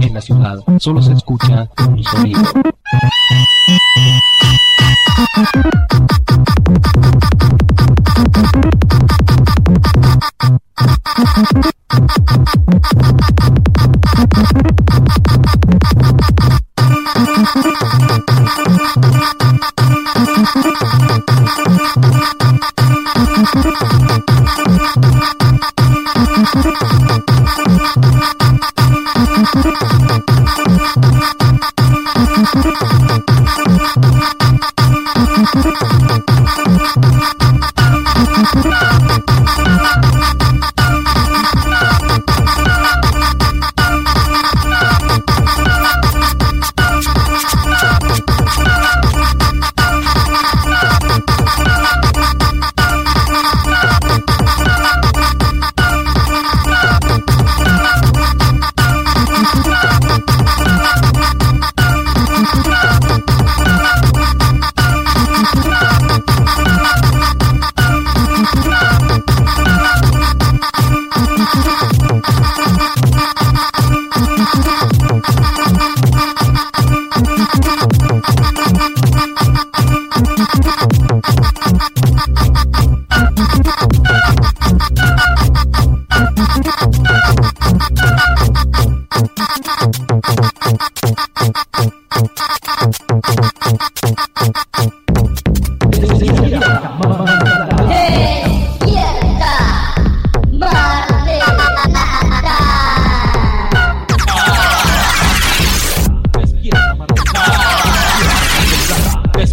En la ciudad solo se escucha un sonido.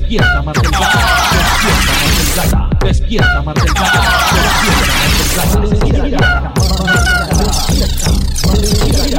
Despierta Mar del Plata, despierta Mar del Plata, despierta Mar del Plata, despierta Mar del Plata, despierta Mar del Plata, despierta Mar del Plata.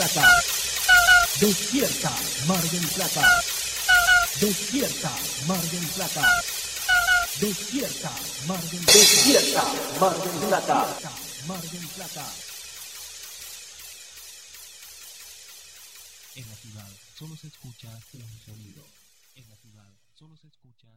Plata. Despierta, Mar del Plata. Despierta, Mar del Plata. Despierta, Mar del Plata. Despierta, Mar Plata. Mar del Plata. En la ciudad solo se escucha un sonido. En la ciudad solo se escucha.